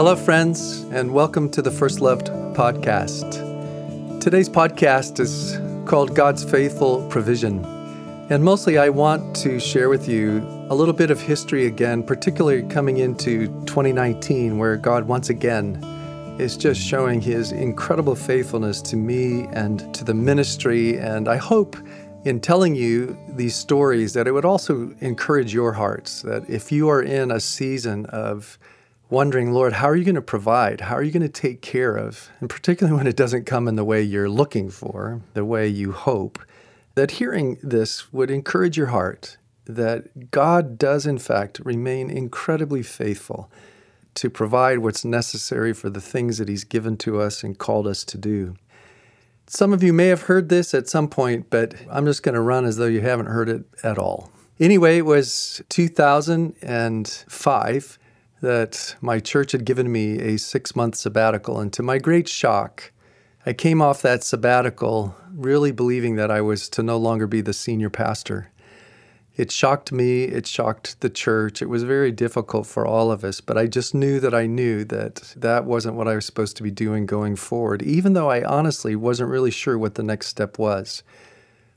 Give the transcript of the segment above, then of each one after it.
Hello, friends, and welcome to the First Loved podcast. Today's podcast is called God's Faithful Provision. And mostly, I want to share with you a little bit of history again, particularly coming into 2019, where God once again is just showing his incredible faithfulness to me and to the ministry. And I hope in telling you these stories that it would also encourage your hearts that if you are in a season of wondering, Lord, how are you going to provide? How are you going to take care of? And particularly when it doesn't come in the way you're looking for, the way you hope, that hearing this would encourage your heart that God does, in fact, remain incredibly faithful to provide what's necessary for the things that He's given to us and called us to do. Some of you may have heard this at some point, but I'm just going to run as though you haven't heard it at all. Anyway, it was 2005 that my church had given me a six month sabbatical. And to my great shock, I came off that sabbatical really believing that I was to no longer be the senior pastor. It shocked me, it shocked the church. It was very difficult for all of us, but I just knew that I knew that that wasn't what I was supposed to be doing going forward, even though I honestly wasn't really sure what the next step was.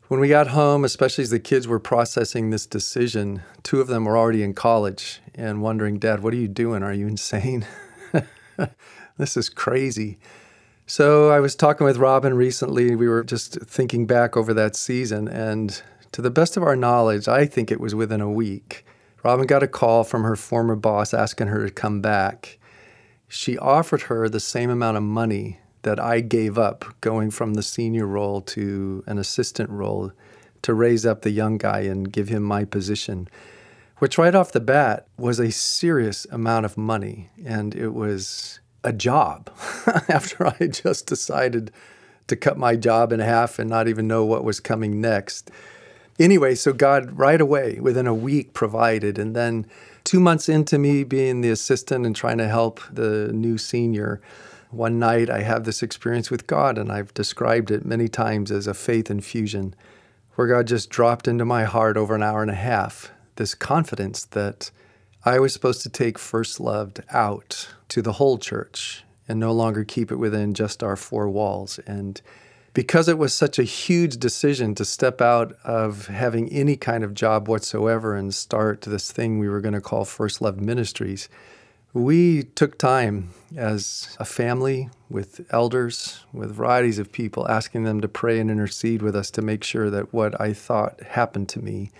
When we got home, especially as the kids were processing this decision, two of them were already in college and wondering, Dad, what are you doing? Are you insane? this is crazy. So I was talking with Robin recently. We were just thinking back over that season. And to the best of our knowledge, I think it was within a week. Robin got a call from her former boss asking her to come back. She offered her the same amount of money that I gave up going from the senior role to an assistant role to raise up the young guy and give him my position, which right off the bat was a serious amount of money. And it was a job after I just decided to cut my job in half and not even know what was coming next. Anyway, so God right away, within a week, provided. And then two months into me being the assistant and trying to help the new senior, one night I have this experience with God, and I've described it many times as a faith infusion, where God just dropped into my heart over an hour and a half this confidence that I was supposed to take First Loved out to the whole church and no longer keep it within just our four walls. And because it was such a huge decision to step out of having any kind of job whatsoever and start this thing we were going to call First Love Ministries, we took time as a family with elders, with varieties of people, asking them to pray and intercede with us to make sure that what I thought happened to me,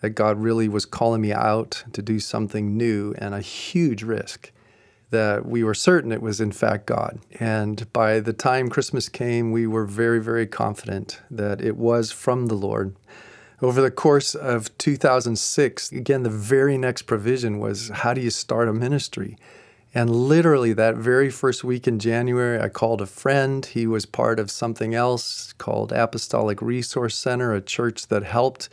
that God really was calling me out to do something new and a huge risk, that we were certain it was in fact God. And by the time Christmas came, we were very, very confident that it was from the Lord. Over the course of 2006, again, the very next provision was how do you start a ministry? And literally, that very first week in January, I called a friend. He was part of something else called Apostolic Resource Center, a church that helped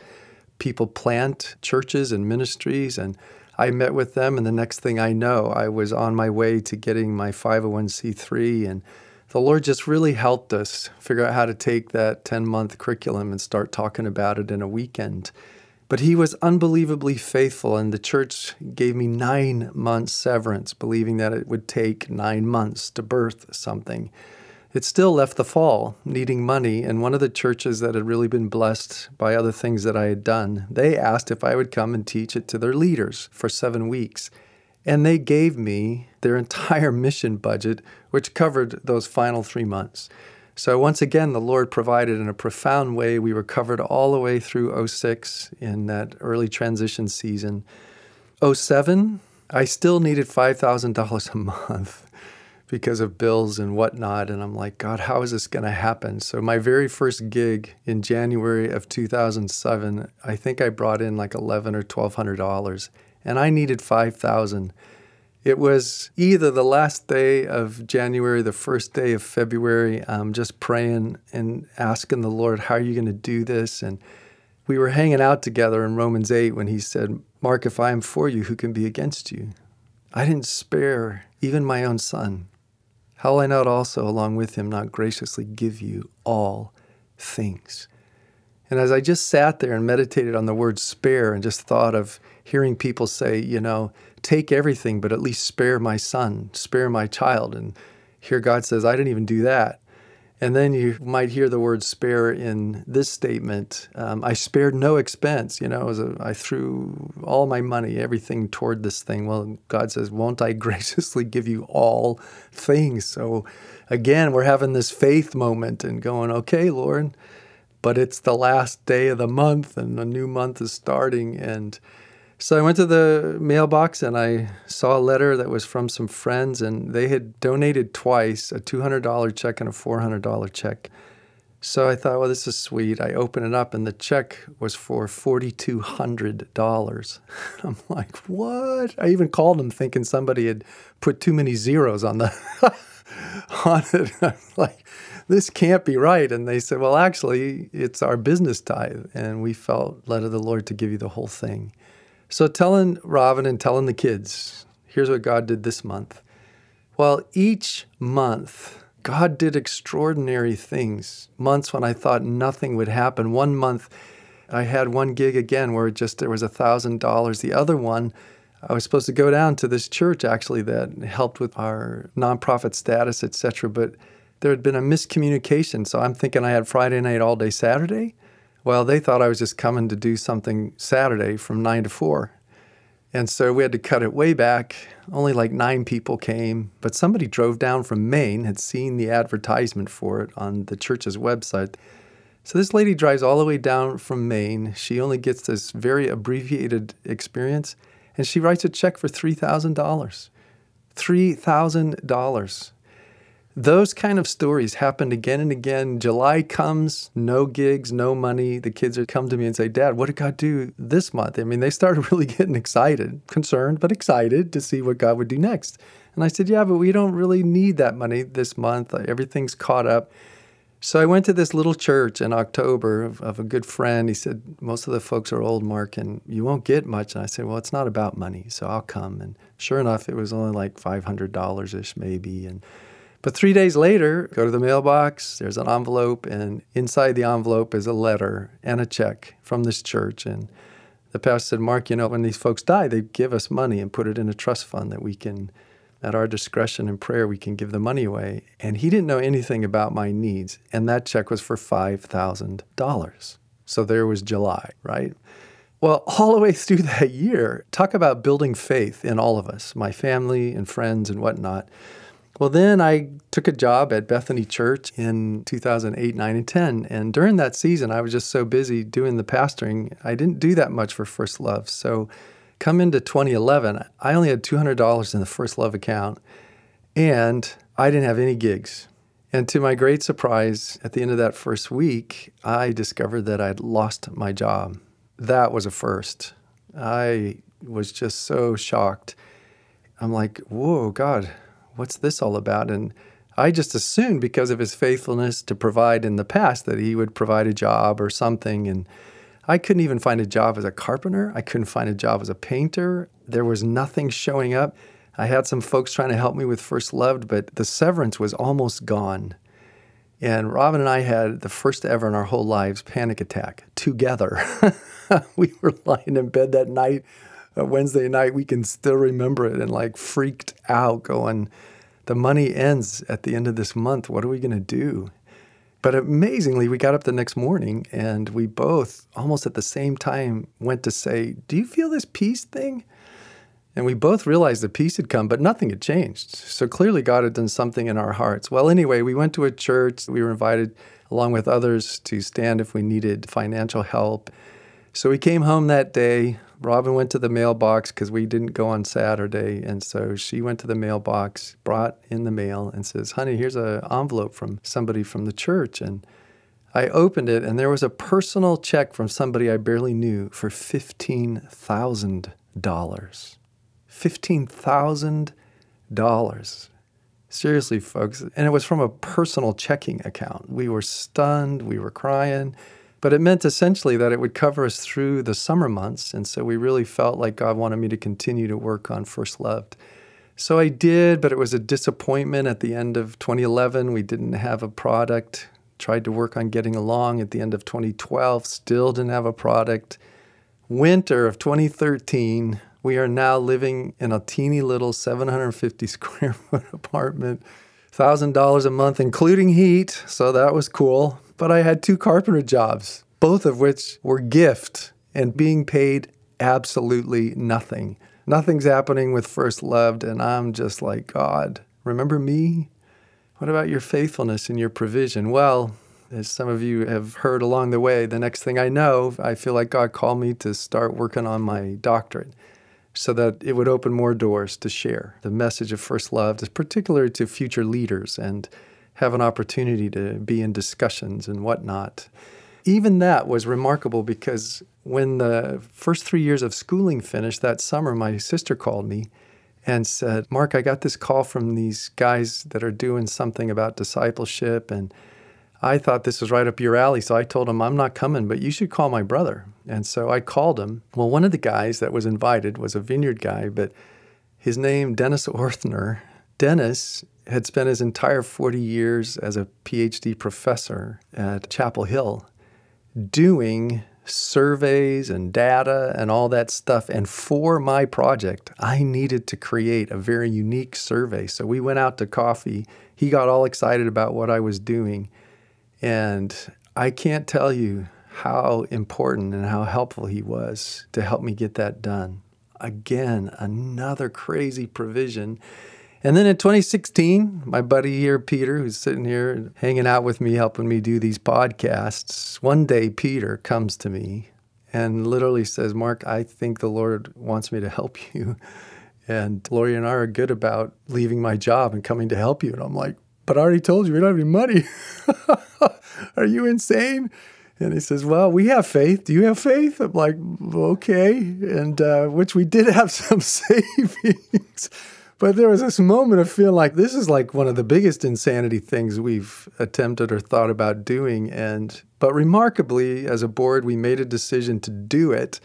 people plant churches and ministries. And I met with them, and the next thing I know, I was on my way to getting my 501c3 and the Lord just really helped us figure out how to take that 10 month curriculum and start talking about it in a weekend. But He was unbelievably faithful, and the church gave me nine months severance, believing that it would take nine months to birth something. It still left the fall needing money, and one of the churches that had really been blessed by other things that I had done, they asked if I would come and teach it to their leaders for seven weeks. And they gave me their entire mission budget, which covered those final three months. So once again, the Lord provided in a profound way. We were covered all the way through 06 in that early transition season. 07, I still needed $5,000 a month because of bills and whatnot. And I'm like, God, how is this going to happen? So, my very first gig in January of 2007, I think I brought in like eleven or twelve hundred dollars, and I needed 5,000. It was either the last day of January, the first day of February, um, just praying and asking the Lord, How are you going to do this? And we were hanging out together in Romans 8 when he said, Mark, if I am for you, who can be against you? I didn't spare even my own son. How will I not also, along with him, not graciously give you all things? And as I just sat there and meditated on the word spare and just thought of hearing people say, you know, take everything, but at least spare my son, spare my child. And here God says, I didn't even do that. And then you might hear the word spare in this statement um, I spared no expense. You know, a, I threw all my money, everything toward this thing. Well, God says, Won't I graciously give you all things? So again, we're having this faith moment and going, Okay, Lord, but it's the last day of the month and a new month is starting. And so I went to the mailbox and I saw a letter that was from some friends, and they had donated twice a $200 check and a $400 check. So I thought, well, this is sweet. I open it up, and the check was for $4,200. I'm like, what? I even called them thinking somebody had put too many zeros on the on it. I'm like, this can't be right. And they said, well, actually, it's our business tithe, and we felt led of the Lord to give you the whole thing. So telling Robin and telling the kids, here's what God did this month. Well, each month, God did extraordinary things. Months when I thought nothing would happen. One month, I had one gig again where just there was a thousand dollars. The other one, I was supposed to go down to this church actually that helped with our nonprofit status, etc. But there had been a miscommunication, so I'm thinking I had Friday night all day Saturday. Well, they thought I was just coming to do something Saturday from 9 to 4. And so we had to cut it way back. Only like nine people came, but somebody drove down from Maine, had seen the advertisement for it on the church's website. So this lady drives all the way down from Maine. She only gets this very abbreviated experience, and she writes a check for $3,000. $3,000. Those kind of stories happened again and again. July comes, no gigs, no money. The kids would come to me and say, Dad, what did God do this month? I mean, they started really getting excited, concerned, but excited to see what God would do next. And I said, Yeah, but we don't really need that money this month. Everything's caught up. So I went to this little church in October of, of, a good friend. He said, Most of the folks are old, Mark, and you won't get much. And I said, Well, it's not about money, so I'll come. And sure enough, it was only like $500 ish, maybe. And but three days later, go to the mailbox, there's an envelope, and inside the envelope is a letter and a check from this church. And the pastor said, Mark, you know, when these folks die, they give us money and put it in a trust fund that we can, at our discretion and prayer, we can give the money away. And he didn't know anything about my needs. And that check was for $5,000. So there was July, right? Well, all the way through that year, talk about building faith in all of us, my family and friends and whatnot. Well, then I took a job at Bethany Church in 2008, 9, and 10. And during that season, I was just so busy doing the pastoring, I didn't do that much for First Love. So, come into 2011, I only had $200 in the First Love account, and I didn't have any gigs. And to my great surprise, at the end of that first week, I discovered that I'd lost my job. That was a first. I was just so shocked. I'm like, whoa, God, what's this all about? And I just assumed because of his faithfulness to provide in the past that he would provide a job or something. And I couldn't even find a job as a carpenter. I couldn't find a job as a painter. There was nothing showing up. I had some folks trying to help me with First Loved, but the severance was almost gone. And Robin and I had the first ever in our whole lives panic attack together. we were lying in bed that night a Wednesday night, we can still remember it and like freaked out, going, the money ends at the end of this month. What are we going to do? But amazingly, we got up the next morning and we both, almost at the same time, went to say, Do you feel this peace thing? And we both realized the peace had come, but nothing had changed. So clearly, God had done something in our hearts. Well, anyway, we went to a church. We were invited, along with others, to stand if we needed financial help. So we came home that day. Robin went to the mailbox because we didn't go on Saturday. And so she went to the mailbox, brought in the mail, and says, Honey, here's an envelope from somebody from the church. And I opened it, and there was a personal check from somebody I barely knew for $15,000. $15,000. Seriously, folks. And it was from a personal checking account. We were stunned, we were crying. But it meant essentially that it would cover us through the summer months. And so we really felt like God wanted me to continue to work on First Loved. So I did, but it was a disappointment at the end of 2011. We didn't have a product tried to work on getting along at the end of 2012, still didn't have a product. Winter of 2013, we are now living in a teeny little 750 square foot apartment, $1,000 a month, including heat. So that was cool. But I had two carpenter jobs, both of which were gift and being paid absolutely nothing. Nothing's happening with First Loved. And I'm just like, God, remember me? What about your faithfulness and your provision? Well, as some of you have heard along the way, the next thing I know, I feel like God called me to start working on my doctorate so that it would open more doors to share the message of First Love, particularly to future leaders, and have an opportunity to be in discussions and whatnot. Even that was remarkable because when the first three years of schooling finished that summer, my sister called me and said, Mark, I got this call from these guys that are doing something about discipleship and I thought this was right up your alley. So I told him, I'm not coming, but you should call my brother. And so I called him. Well, one of the guys that was invited was a vineyard guy, but his name, Dennis Orthner. Dennis had spent his entire 40 years as a PhD professor at Chapel Hill doing surveys and data and all that stuff. And for my project, I needed to create a very unique survey. So we went out to coffee. He got all excited about what I was doing. And I can't tell you how important and how helpful he was to help me get that done. Again, another crazy provision. And then in 2016, my buddy here, Peter, who's sitting here hanging out with me, helping me do these podcasts, one day Peter comes to me and literally says, Mark, I think the Lord wants me to help you. And Lori and I are good about leaving my job and coming to help you. And I'm like, but I already told you we don't have any money. Are you insane? And he says, Well, we have faith. Do you have faith? I'm like, Okay. And uh, which we did have some savings. But there was this moment of feeling like this is like one of the biggest insanity things we've attempted or thought about doing. And but remarkably, as a board, we made a decision to do it.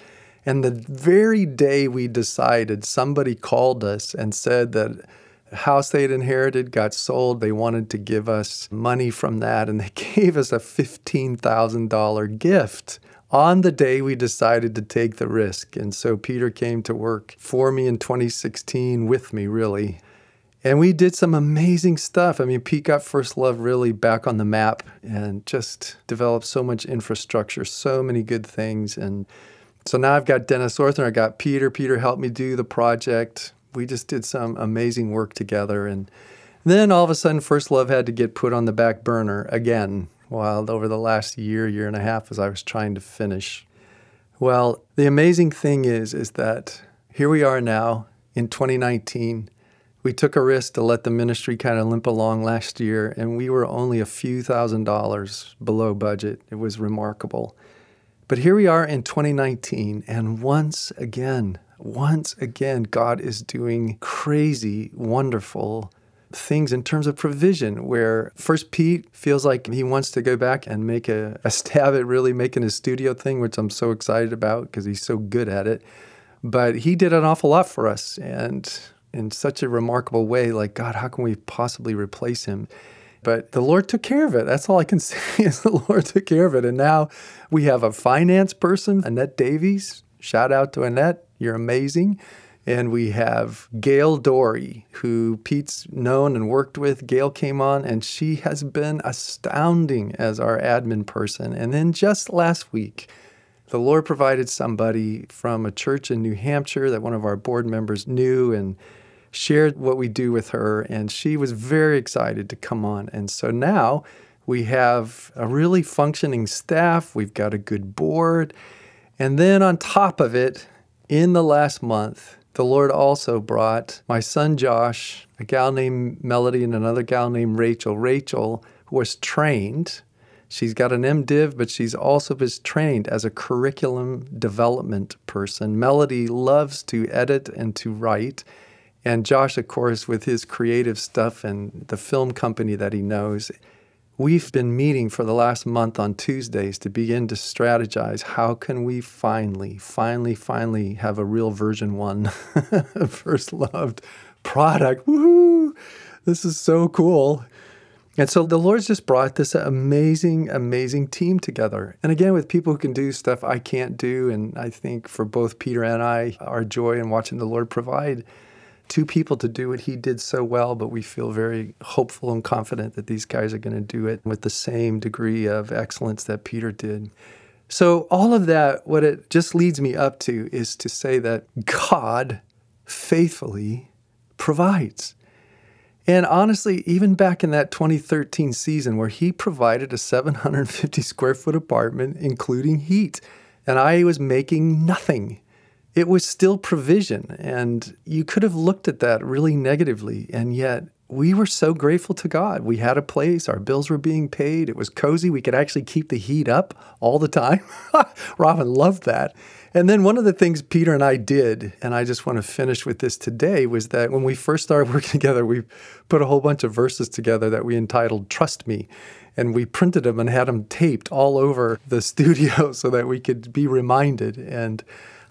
And the very day we decided, somebody called us and said that house they had inherited got sold. They wanted to give us money from that, and they gave us a $15,000 gift on the day we decided to take the risk. And so Peter came to work for me in 2016 with me, really. And we did some amazing stuff. I mean, Pete got First Love really back on the map and just developed so much infrastructure, so many good things. And so now I've got Dennis Orthner, I got Peter. Peter helped me do the project we just did some amazing work together. And then all of a sudden, First Love had to get put on the back burner again while over the last year, year and a half, as I was trying to finish. Well, the amazing thing is, is that here we are now in 2019. We took a risk to let the ministry kind of limp along last year, and we were only a few thousand dollars below budget. It was remarkable. But here we are in 2019, and once again, once again, God is doing crazy, wonderful things in terms of provision where first pete feels like he wants to go back and make a, a stab at really making his studio thing which i'm so excited about because he's so good at it. But he did an awful lot for us and in such a remarkable way like god how can we possibly replace him? But the lord took care of it. That's all i can say is the lord took care of it. And now we have a finance person annette davies. Shout out to annette. You're amazing. And we have Gail Dory, who Pete's known and worked with. Gail came on, and she has been astounding as our admin person. And then just last week, the Lord provided somebody from a church in New Hampshire that one of our board members knew and shared what we do with her. And she was very excited to come on. And so now we have a really functioning staff, we've got a good board. And then on top of it, in the last month, the Lord also brought my son Josh, a gal named Melody, and another gal named Rachel. Rachel was trained. She's got an MDiv, but she's also was trained as a curriculum development person. Melody loves to edit and to write. And Josh, of course, with his creative stuff and the film company that he knows, We've been meeting for the last month on Tuesdays to begin to strategize how can we finally, finally, finally have a real version one first loved product. Woohoo! This is so cool. And so the Lord's just brought this amazing, amazing team together. And again, with people who can do stuff I can't do. And I think for both Peter and I, our joy in watching the Lord provide two people to do what he did so well, but we feel very hopeful and confident that these guys are going to do it with the same degree of excellence that Peter did. So, all of that, what it just leads me up to is to say that God faithfully provides. And honestly, even back in that 2013 season where he provided a 750 square foot apartment, including heat, and I was making nothing, it was still provision. And you could have looked at that really negatively. And yet, we were so grateful to God. We had a place, our bills were being paid, it was cozy. We could actually keep the heat up all the time. Robin loved that. And then one of the things Peter and I did, and I just want to finish with this today, was that when we first started working together, we put a whole bunch of verses together that we entitled Trust Me. And we printed them and had them taped all over the studio so that we could be reminded. And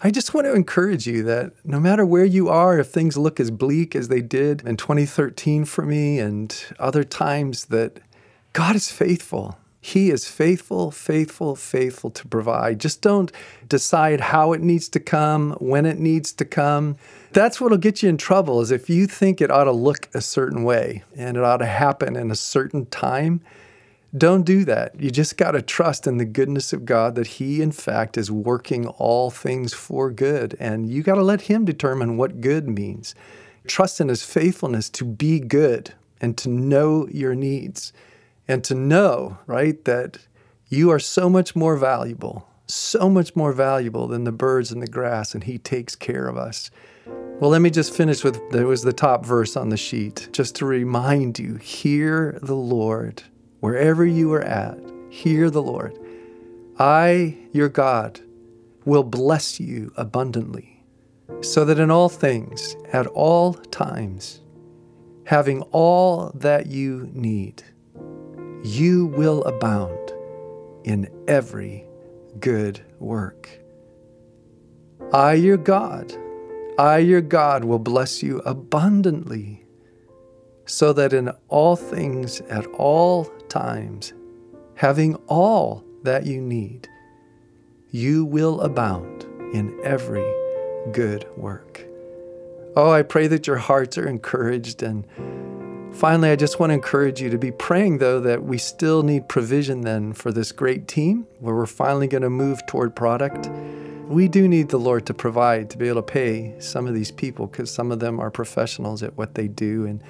I just want to encourage you that no matter where you are, if things look as bleak as they did in 2013 for me and other times, that God is faithful he is faithful, faithful, faithful to provide. Just don't decide how it needs to come, when it needs to come. That's what'll get you in trouble is if you think it ought to look a certain way and it ought to happen in a certain time. Don't do that. You just got to trust in the goodness of God that He, in fact, is working all things for good. And you got to let Him determine what good means. Trust in His faithfulness to be good and to know your needs and to know, right, that you are so much more valuable, so much more valuable than the birds and the grass, and He takes care of us. Well, let me just finish with there was the top verse on the sheet, just to remind you hear the Lord wherever you are at. Hear the Lord. I, your God, will bless you abundantly, so that in all things, at all times, having all that you need, you will abound in every good work. I, your God, I, your God, will bless you abundantly, so that in all things at all times, having all that you need, you will abound in every good work. Oh, I pray that your hearts are encouraged and Finally, I just want to encourage you to be praying, though, that we still need provision then for this great team where we're finally going to move toward product. We do need the Lord to provide to be able to pay some of these people because some of them are professionals at what they do. And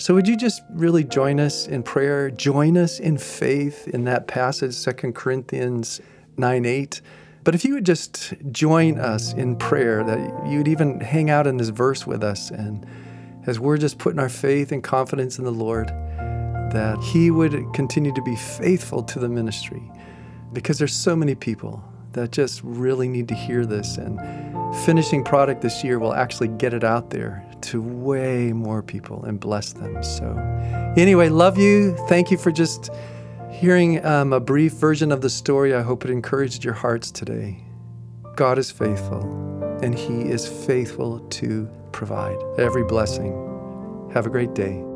so, would you just really join us in prayer? Join us in faith in that passage, 2 Corinthians 9 8. But if you would just join us in prayer, that you would even hang out in this verse with us and as we're just putting our faith and confidence in the Lord, that He would continue to be faithful to the ministry because there's so many people that just really need to hear this. And finishing product this year will actually get it out there to way more people and bless them. So, anyway, love you. Thank you for just hearing um, a brief version of the story. I hope it encouraged your hearts today. God is faithful, and He is faithful to provide every blessing. Have a great day.